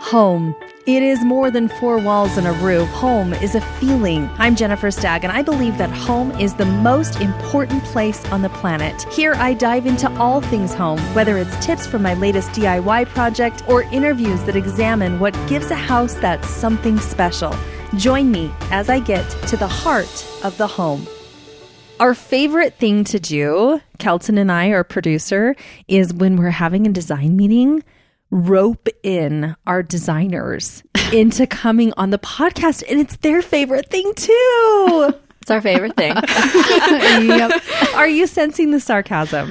Home. It is more than four walls and a roof. Home is a feeling. I'm Jennifer Stagg, and I believe that home is the most important place on the planet. Here, I dive into all things home, whether it's tips from my latest DIY project or interviews that examine what gives a house that something special. Join me as I get to the heart of the home. Our favorite thing to do, Kelton and I, our producer, is when we're having a design meeting rope in our designers into coming on the podcast and it's their favorite thing too. It's our favorite thing. yep. Are you sensing the sarcasm?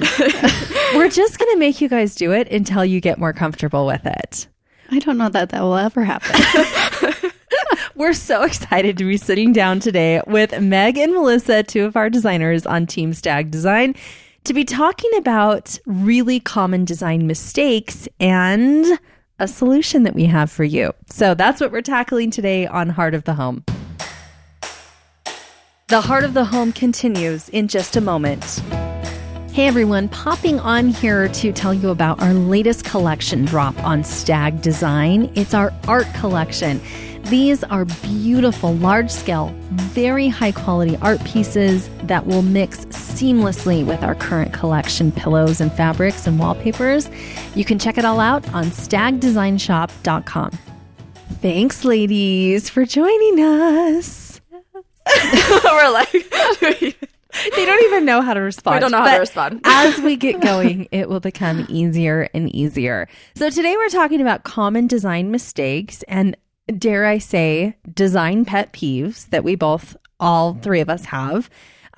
We're just going to make you guys do it until you get more comfortable with it. I don't know that that will ever happen. We're so excited to be sitting down today with Meg and Melissa, two of our designers on Team Stagg Design to be talking about really common design mistakes and a solution that we have for you. So that's what we're tackling today on Heart of the Home. The Heart of the Home continues in just a moment. Hey everyone, popping on here to tell you about our latest collection drop on Stagg Design. It's our art collection. These are beautiful, large scale, very high quality art pieces that will mix seamlessly with our current collection pillows and fabrics and wallpapers. You can check it all out on staggdesignshop.com. Thanks, ladies, for joining us. We're like, they don't even know how to respond. We don't know how to respond. as we get going, it will become easier and easier. So today we're talking about common design mistakes and dare I say, design pet peeves that we both, all three of us have.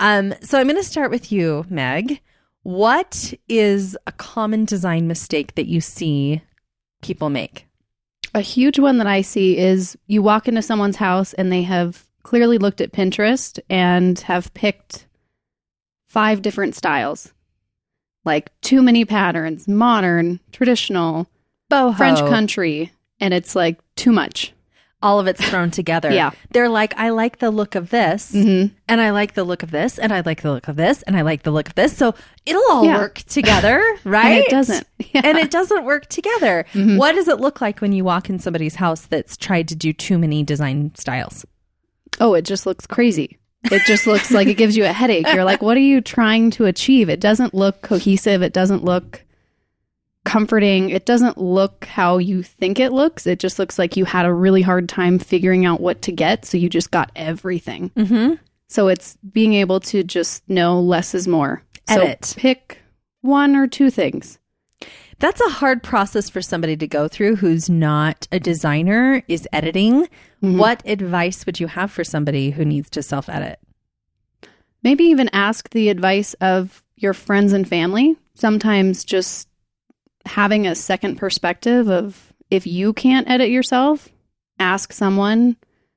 Um, so I'm going to start with you, Meg. What is a common design mistake that you see people make? A huge one that I see is you walk into someone's house and they have clearly looked at Pinterest and have picked five different styles like too many patterns, modern, traditional, Boho. French country, and it's like too much all of it's thrown together. Yeah. They're like, I like the look of this, Mhm. and I like the look of this, and I like the look of this, and I like the look of this. So it'll all Yeah. work together, right? And it doesn't. Yeah. And it doesn't work together. Mhm. What does it look like when you walk in somebody's house that's tried to do too many design styles? Oh, it just looks crazy. It just looks like it gives you a headache. You're like, what are you trying to achieve? It doesn't look cohesive. It doesn't look comforting. It doesn't look how you think it looks. It just looks like you had a really hard time figuring out what to get. So you just got everything. Mm-hmm. So it's being able to just know less is more. Edit. So pick one or two things. That's a hard process for somebody to go through who's not a designer, is editing. Mhm. What advice would you have for somebody who needs to self edit? Maybe even ask the advice of your friends and family. Sometimes just having a second perspective of if you can't edit yourself, ask someone,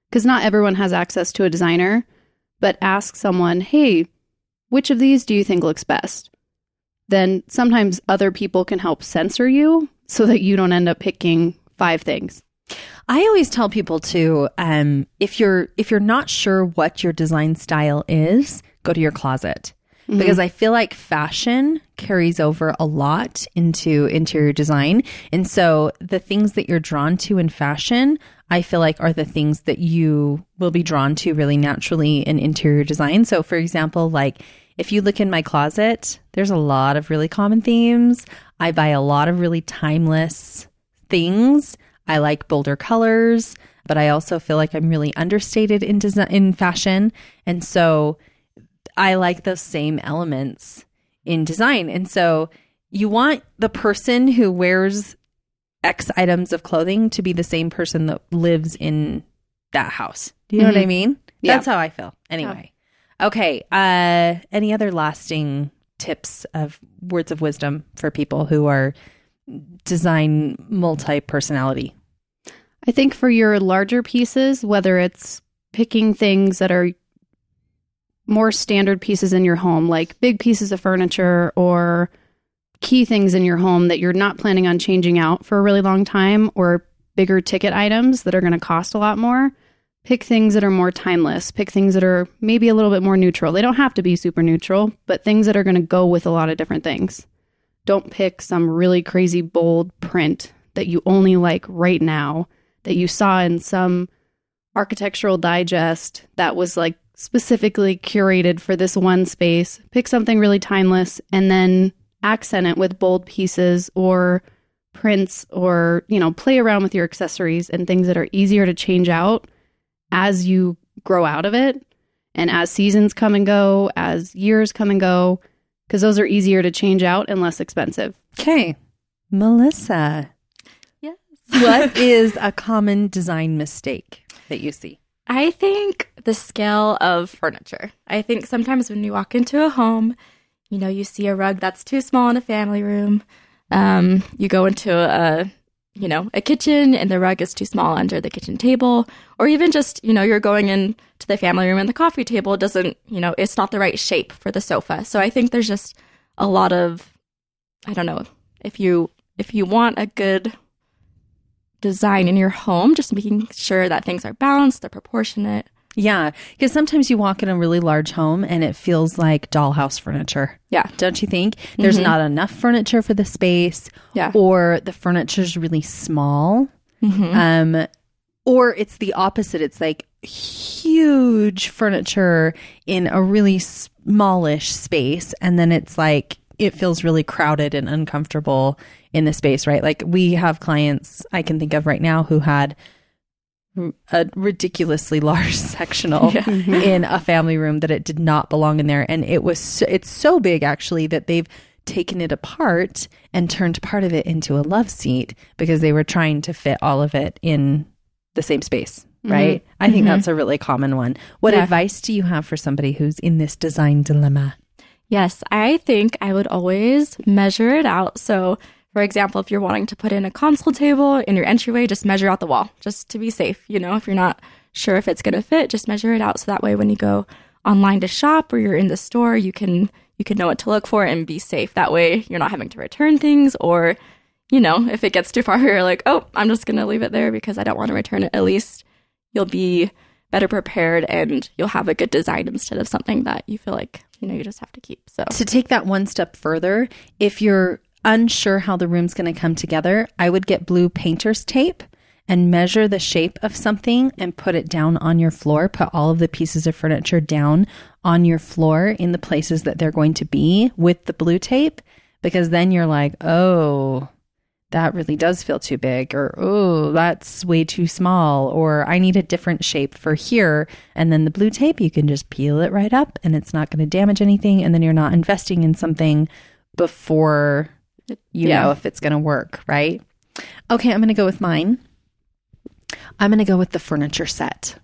because not everyone has access to a designer, but ask someone, hey, which of these do you think looks best? Then sometimes other people can help censor you so that you don't end up picking five things. I always tell people to um, if you're if you're not sure what your design style is, go to your closet because mm-hmm. I feel like fashion carries over a lot into interior design, and so the things that you're drawn to in fashion, I feel like are the things that you will be drawn to really naturally in interior design. So, for example, like if you look in my closet, there's a lot of really common themes. I buy a lot of really timeless things. I like bolder colors, but I also feel like I'm really understated in design in fashion, and so I like those same elements in design. And so you want the person who wears X items of clothing to be the same person that lives in that house. Do you know what I mean? Yeah. That's how I feel. Anyway. Okay. Uh any other lasting tips of words of wisdom for people who are design multi-personality? I think for your larger pieces, whether it's picking things that are more standard pieces in your home, like big pieces of furniture or key things in your home that you're not planning on changing out for a really long time, or bigger ticket items that are going to cost a lot more, pick things that are more timeless. Pick things that are maybe a little bit more neutral. They don't have to be super neutral, but things that are going to go with a lot of different things. Don't pick some really crazy bold print that you only like right now that you saw in some architectural digest that was like specifically curated for this one space. Pick something really timeless and then accent it with bold pieces or prints or, you know, play around with your accessories and things that are easier to change out as you grow out of it and as seasons come and go, as years come and go, because those are easier to change out and less expensive. Okay. Melissa, Yes. what is a common design mistake that you see? I think the scale of furniture. I think sometimes when you walk into a home, you know, you see a rug that's too small in a family room. Um, you go into a, you know, a kitchen and the rug is too small under the kitchen table, or even just, you know, you're going into the family room and the coffee table doesn't, you know, it's not the right shape for the sofa. So I think there's just a lot of, I don't know, if you if you want a good design in your home, just making sure that things are balanced, they're proportionate. Yeah, because sometimes you walk in a really large home and it feels like dollhouse furniture. Yeah. Don't you think? There's not enough furniture for the space, Yeah. or the furniture's really small. Mm-hmm. Um, or it's the opposite. It's like huge furniture in a really smallish space, and then it's like it feels really crowded and uncomfortable in the space, right? Like we have clients I can think of right now who had a ridiculously large sectional Yeah. in a family room that it did not belong in there, and it was so, it's so big actually that they've taken it apart and turned part of it into a love seat because they were trying to fit all of it in the same space, right? I think Mhm. that's a really common one. What Yeah. advice do you have for somebody who's in this design dilemma? Yes, I think I would always measure it out. So, for example, if you're wanting to put in a console table in your entryway, just measure out the wall just to be safe. You know, if you're not sure if it's going to fit, just measure it out so that way when you go online to shop or you're in the store, you can you can know what to look for and be safe. That way, you're not having to return things or you know, if it gets too far, you're like, "Oh, I'm just going to leave it there because I don't want to return it." At least you'll be better prepared and you'll have a good design instead of something that you feel like, you know, you just have to keep. So, To take that one step further, if you're unsure how the room's going to come together, I would get blue painter's tape and measure the shape of something and put it down on your floor. Put all of the pieces of furniture down on your floor in the places that they're going to be with the blue tape, because then you're like, oh, that really does feel too big, or oh, that's way too small, or I need a different shape for here. And then the blue tape, you can just peel it right up and it's not going to damage anything. And then you're not investing in something before you Yeah. know if it's going to work, right? Okay, I'm going to go with mine. I'm going to go with the furniture set.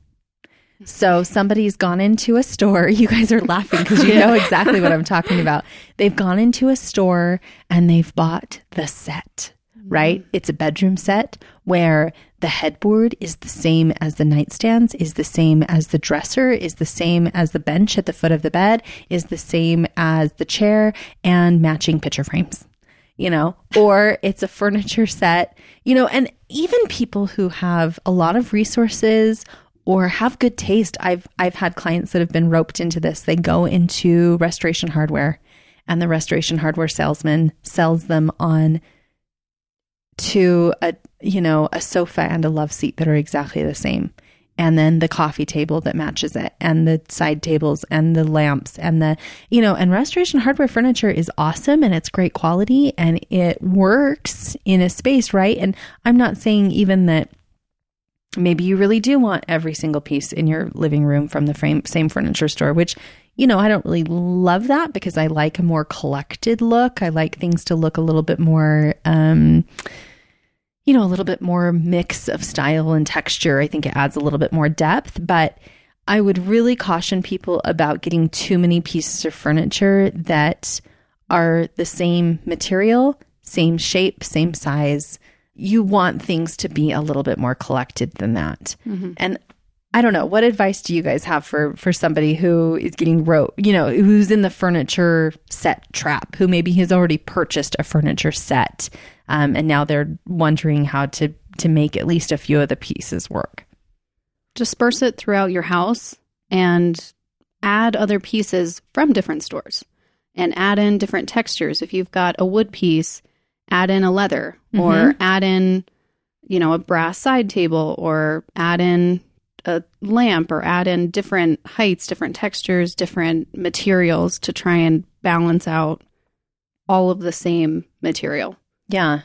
So somebody's gone into a store. You guys are laughing because you know exactly what I'm talking about. They've gone into a store and they've bought the set, right? Mm. It's a bedroom set where the headboard is the same as the nightstands, is the same as the dresser, is the same as the bench at the foot of the bed, is the same as the chair, and matching picture frames you know, or it's a furniture set, you know, and even people who have a lot of resources or have good taste. I've I've had clients that have been roped into this. They go into restoration hardware and the restoration hardware salesman sells them on to a you know, a sofa and a love seat that are exactly the same. And then the coffee table that matches it, and the side tables, and the lamps, and the, you know, and restoration hardware furniture is awesome and it's great quality and it works in a space, right? And I'm not saying even that maybe you really do want every single piece in your living room from the frame, same furniture store, which, you know, I don't really love that because I like a more collected look. I like things to look a little bit more, um, you know, a little bit more mix of style and texture. I think it adds a little bit more depth, but I would really caution people about getting too many pieces of furniture that are the same material, same shape, same size. You want things to be a little bit more collected than that. Mm-hmm. And I don't know, what advice do you guys have for for somebody who is getting wrote, you know, who's in the furniture set trap, who maybe has already purchased a furniture set, um, and now they're wondering how to to make at least a few of the pieces work. disperse it throughout your house and add other pieces from different stores and add in different textures. If you've got a wood piece add in a leather or add in, you know, a brass side table or add in a lamp or add in different heights, different textures, different materials to try and balance out all of the same material. Yeah.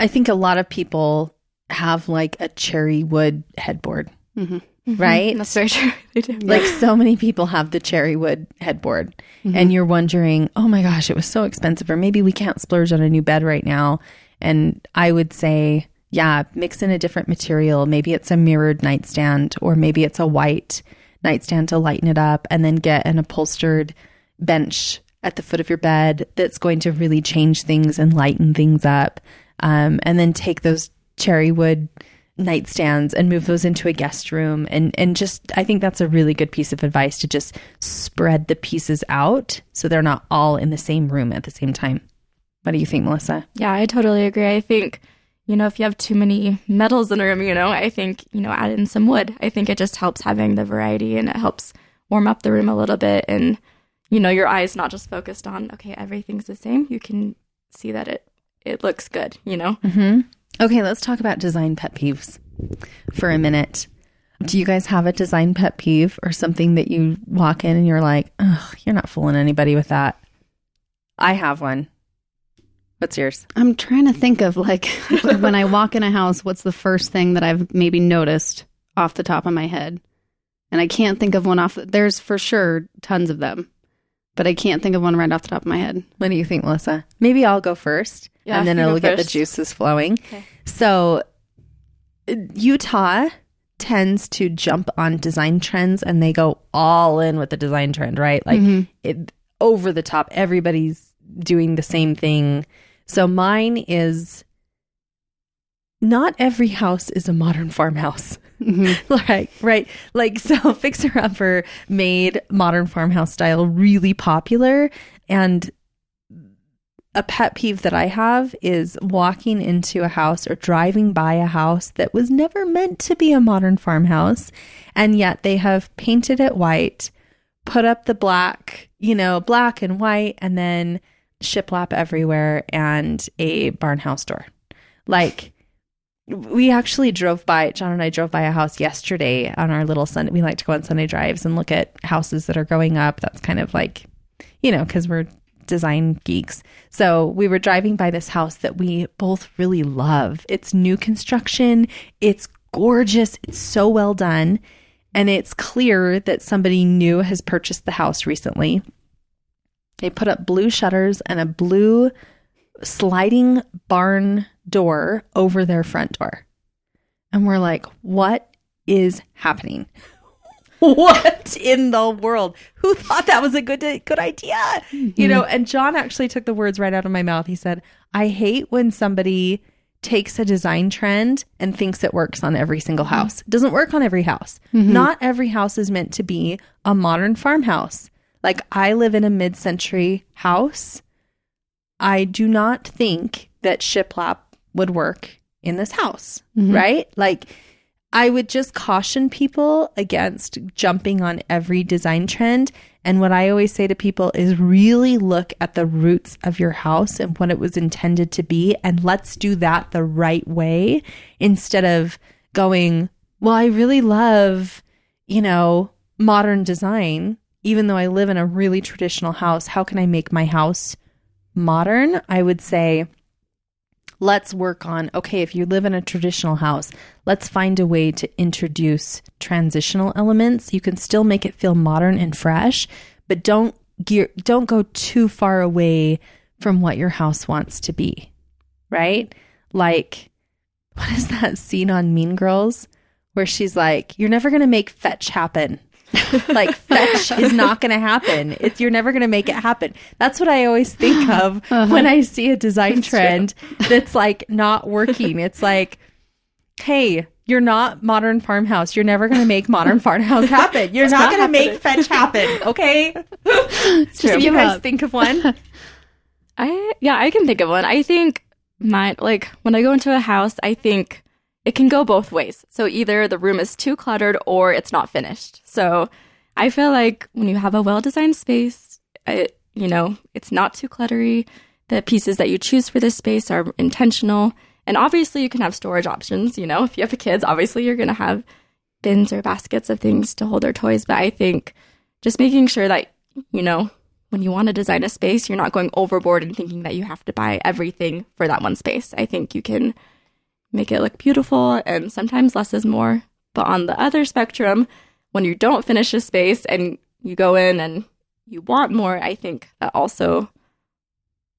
I think a lot of people have like a cherry wood headboard, hmm right? That's very true. They do. Like so many people have the cherry wood headboard, Mm-hmm. and you're wondering, oh my gosh, it was so expensive, or maybe we can't splurge on a new bed right now. And I would say, yeah, mix in a different material. Maybe it's a mirrored nightstand, or maybe it's a white nightstand to lighten it up, and then get an upholstered bench at the foot of your bed that's going to really change things and lighten things up. Um, and then take those cherry wood nightstands and move those into a guest room and and just I think that's a really good piece of advice to just spread the pieces out so they're not all in the same room at the same time. What do you think, Melissa? Yeah, I totally agree. I think, you know, if you have too many metals in a room, you know, I think, you know, add in some wood. I think it just helps having the variety and it helps warm up the room a little bit. And, you know, your eyes not just focused on, okay, everything's the same. You can see that it, it looks good, you know? Mm-hmm. Okay, let's talk about design pet peeves for a minute. Do you guys have a design pet peeve or something that you walk in and you're like, you're not fooling anybody with that? I have one. What's yours? I'm trying to think of like when I walk in a house, what's the first thing that I've maybe noticed off the top of my head? And I can't think of one off. There's for sure tons of them, but I can't think of one right off the top of my head. What do you think, Melissa? Maybe I'll go first, Yeah, and then it'll get the juices flowing. Okay. So, uh, Utah tends to jump on design trends, and they go all in with the design trend, right? Like Mhm. it, over the top. Everybody's doing the same thing. So mine is. Not every house is a modern farmhouse. Mhm. right right like so fixer upper made modern farmhouse style really popular and a pet peeve that i have is walking into a house or driving by a house that was never meant to be a modern farmhouse and yet they have painted it white put up the black you know black and white and then shiplap everywhere and a barn house door. Like we actually drove by john and i drove by a house yesterday on our little sunday we like to go on sunday drives and look at houses that are going up. That's kind of like you know because we're design geeks. So we were driving by this house that we both really love. It's new construction. It's gorgeous. It's so well done. And it's clear that somebody new has purchased the house recently they put up blue shutters and a blue sliding barn door over their front door. And we're like, what is happening? what in the world? Who thought that was a good good idea? You know, and John actually took the words right out of my mouth. He said, "I hate when somebody takes a design trend and thinks it works on every single house. It doesn't work on every house. Mm-hmm. Not every house is meant to be a modern farmhouse. Like I live in a mid-century house. I do not think that shiplap would work in this house, mm-hmm. right? Like, I would just caution people against jumping on every design trend. And what I always say to people is really look at the roots of your house and what it was intended to be. And let's do that the right way instead of going, well, I really love, you know, modern design, even though I live in a really traditional house. How can I make my house modern? I would say, let's work on okay, if you live in a traditional house, let's find a way to introduce transitional elements. You can still make it feel modern and fresh, but don't gear don't go too far away from what your house wants to be. Right? Like what is that scene on Mean Girls where she's like, "You're never going to make fetch happen." like fetch is not going to happen. It's you're never going to make it happen. That's what I always think of uh-huh. when I see a design trend that's like not working. It's like, hey, you're not modern farmhouse. You're never going to make modern farmhouse happen. You're not, not going to make fetch happen. Okay. it's Just Do you guys up. think of one? I yeah, I can think of one. I think my like when I go into a house, I think it can go both ways. So either the room is too cluttered or it's not finished. So I feel like when you have a well-designed space, it, you know, it's not too cluttery. the pieces that you choose for this space are intentional. And obviously, you can have storage options. You know, if you have kids, obviously, you're going to have bins or baskets of things to hold their toys. But I think just making sure that, you know, when you want to design a space, you're not going overboard and thinking that you have to buy everything for that one space. I think you can make it look beautiful, and sometimes less is more. But on the other spectrum, when you don't finish a space and you go in and you want more, I think that also,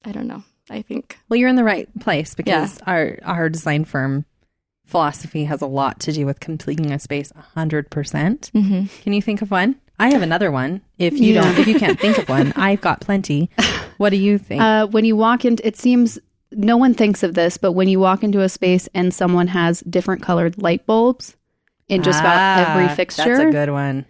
I don't know. I think Well, you're in the right place because our our design firm philosophy has a lot to do with completing a space 100%. percent mm-hmm. Can you think of one? I have another one. If you Yeah. don't if you can't think of one, I've got plenty. What do you think? Uh, when you walk in, it seems no one thinks of this, but when you walk into a space and someone has different colored light bulbs in just about every Ah, fixture, That's a good one.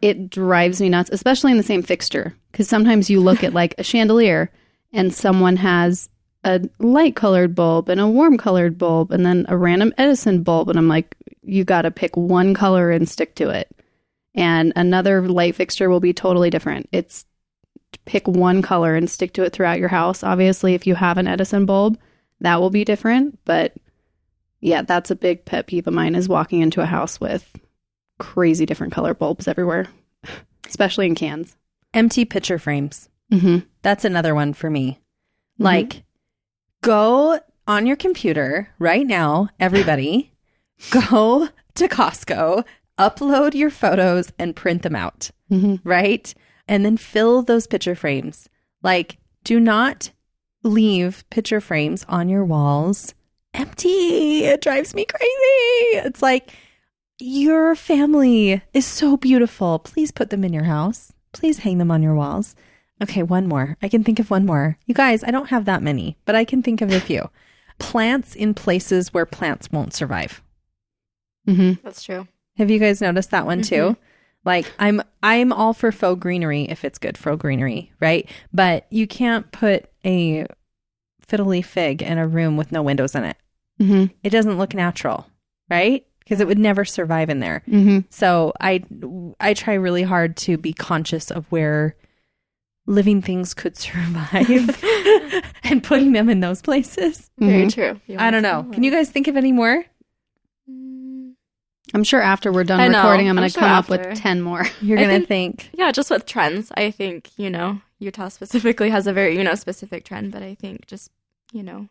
it drives me nuts, especially in the same fixture. Because sometimes you look at like a chandelier and someone has a light colored bulb and a warm colored bulb and then a random Edison bulb. And I'm like, you got to pick one color and stick to it. And another light fixture will be totally different. It's pick one color and stick to it throughout your house. Obviously, if you have an Edison bulb, that will be different. But yeah, that's a big pet peeve of mine is walking into a house with crazy different color bulbs everywhere, especially in cans. Empty picture frames. Mm-hmm. That's another one for me. Like, go on your computer right now, everybody, go to Costco, upload your photos and print them out, Mm-hmm. right? And then fill those picture frames. Like, do not leave picture frames on your walls empty. It drives me crazy. It's like, your family is so beautiful. Please put them in your house. Please hang them on your walls. Okay, one more. I can think of one more. You guys, I don't have that many, but I can think of a few. Plants in places where plants won't survive. Mm-hmm. That's true. Have you guys noticed that one too? Like I'm I'm all for faux greenery if it's good faux greenery, right? But you can't put a fiddly fig in a room with no windows in it. Mm-hmm. It doesn't look natural, right? Because it would never survive in there. Mm-hmm. So I I try really hard to be conscious of where living things could survive and putting them in those places. Very Mhm. true. You I don't know. Can you guys think of any more? I'm sure after we're done I know. recording, I'm going I'm to sure come up with 10 more. You're gonna think- think Yeah, just with trends. I think, you know, Utah specifically has a very, you know, specific trend, but I think just, you know,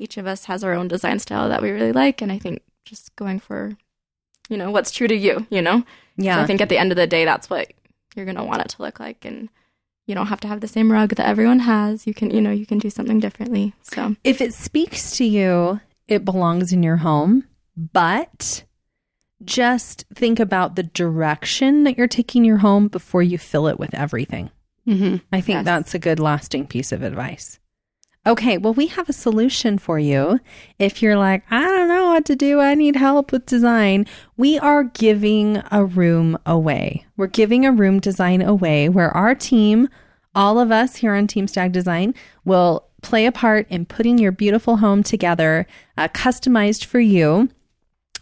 each of us has our own design style that we really like. And I think just going for, you know, what's true to you, you know? So yeah. I think at the end of the day, that's what you're going to want it to look like. And you don't have to have the same rug that everyone has. You can, you know, you can do something differently. So, if it speaks to you, it belongs in your home, but just think about the direction that you're taking your home before you fill it with everything. Mm-hmm. I think Yes. that's a good lasting piece of advice. Okay, well, we have a solution for you. If you're like, I don't know what to do, I need help with design, we are giving a room away. We're giving a room design away where our team, all of us here on Team Stagg Design, will play a part in putting your beautiful home together, uh, customized for you.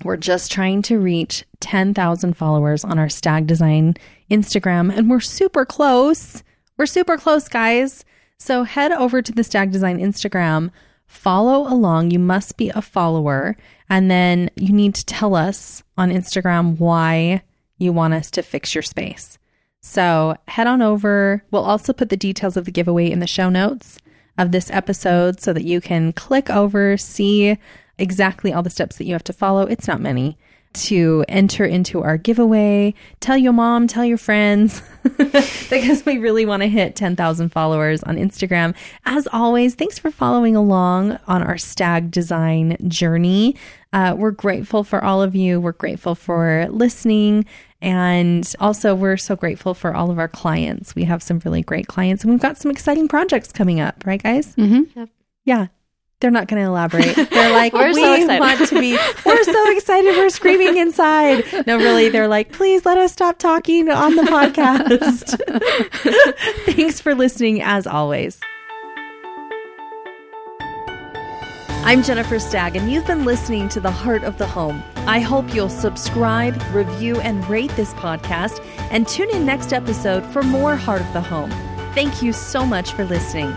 We're just trying to reach 10,000 followers on our Stagg Design Instagram, and we're super close. We're super close, guys. So head over to the Stagg Design Instagram, follow along. You must be a follower, and then you need to tell us on Instagram why you want us to fix your space. So head on over. We'll also put the details of the giveaway in the show notes of this episode so that you can click over, see exactly all the steps that you have to follow. It's not many to enter into our giveaway. Tell your mom, tell your friends, because we really want to hit 10,000 followers on Instagram. As always, thanks for following along on our Stagg Design journey. Uh, we're grateful for all of you. We're grateful for listening. And also, we're so grateful for all of our clients. We have some really great clients, and we've got some exciting projects coming up, right, guys? Mm-hmm. Yep. Yeah. They're not going to elaborate. They're like, We're we so excited." want to be, we're so excited. We're screaming inside. No, really, they're like, please let us stop talking on the podcast. Thanks for listening, as always. I'm Jennifer Stagg, and you've been listening to The Heart of the Home. I hope you'll subscribe, review, and rate this podcast, and tune in next episode for more Heart of the Home. Thank you so much for listening.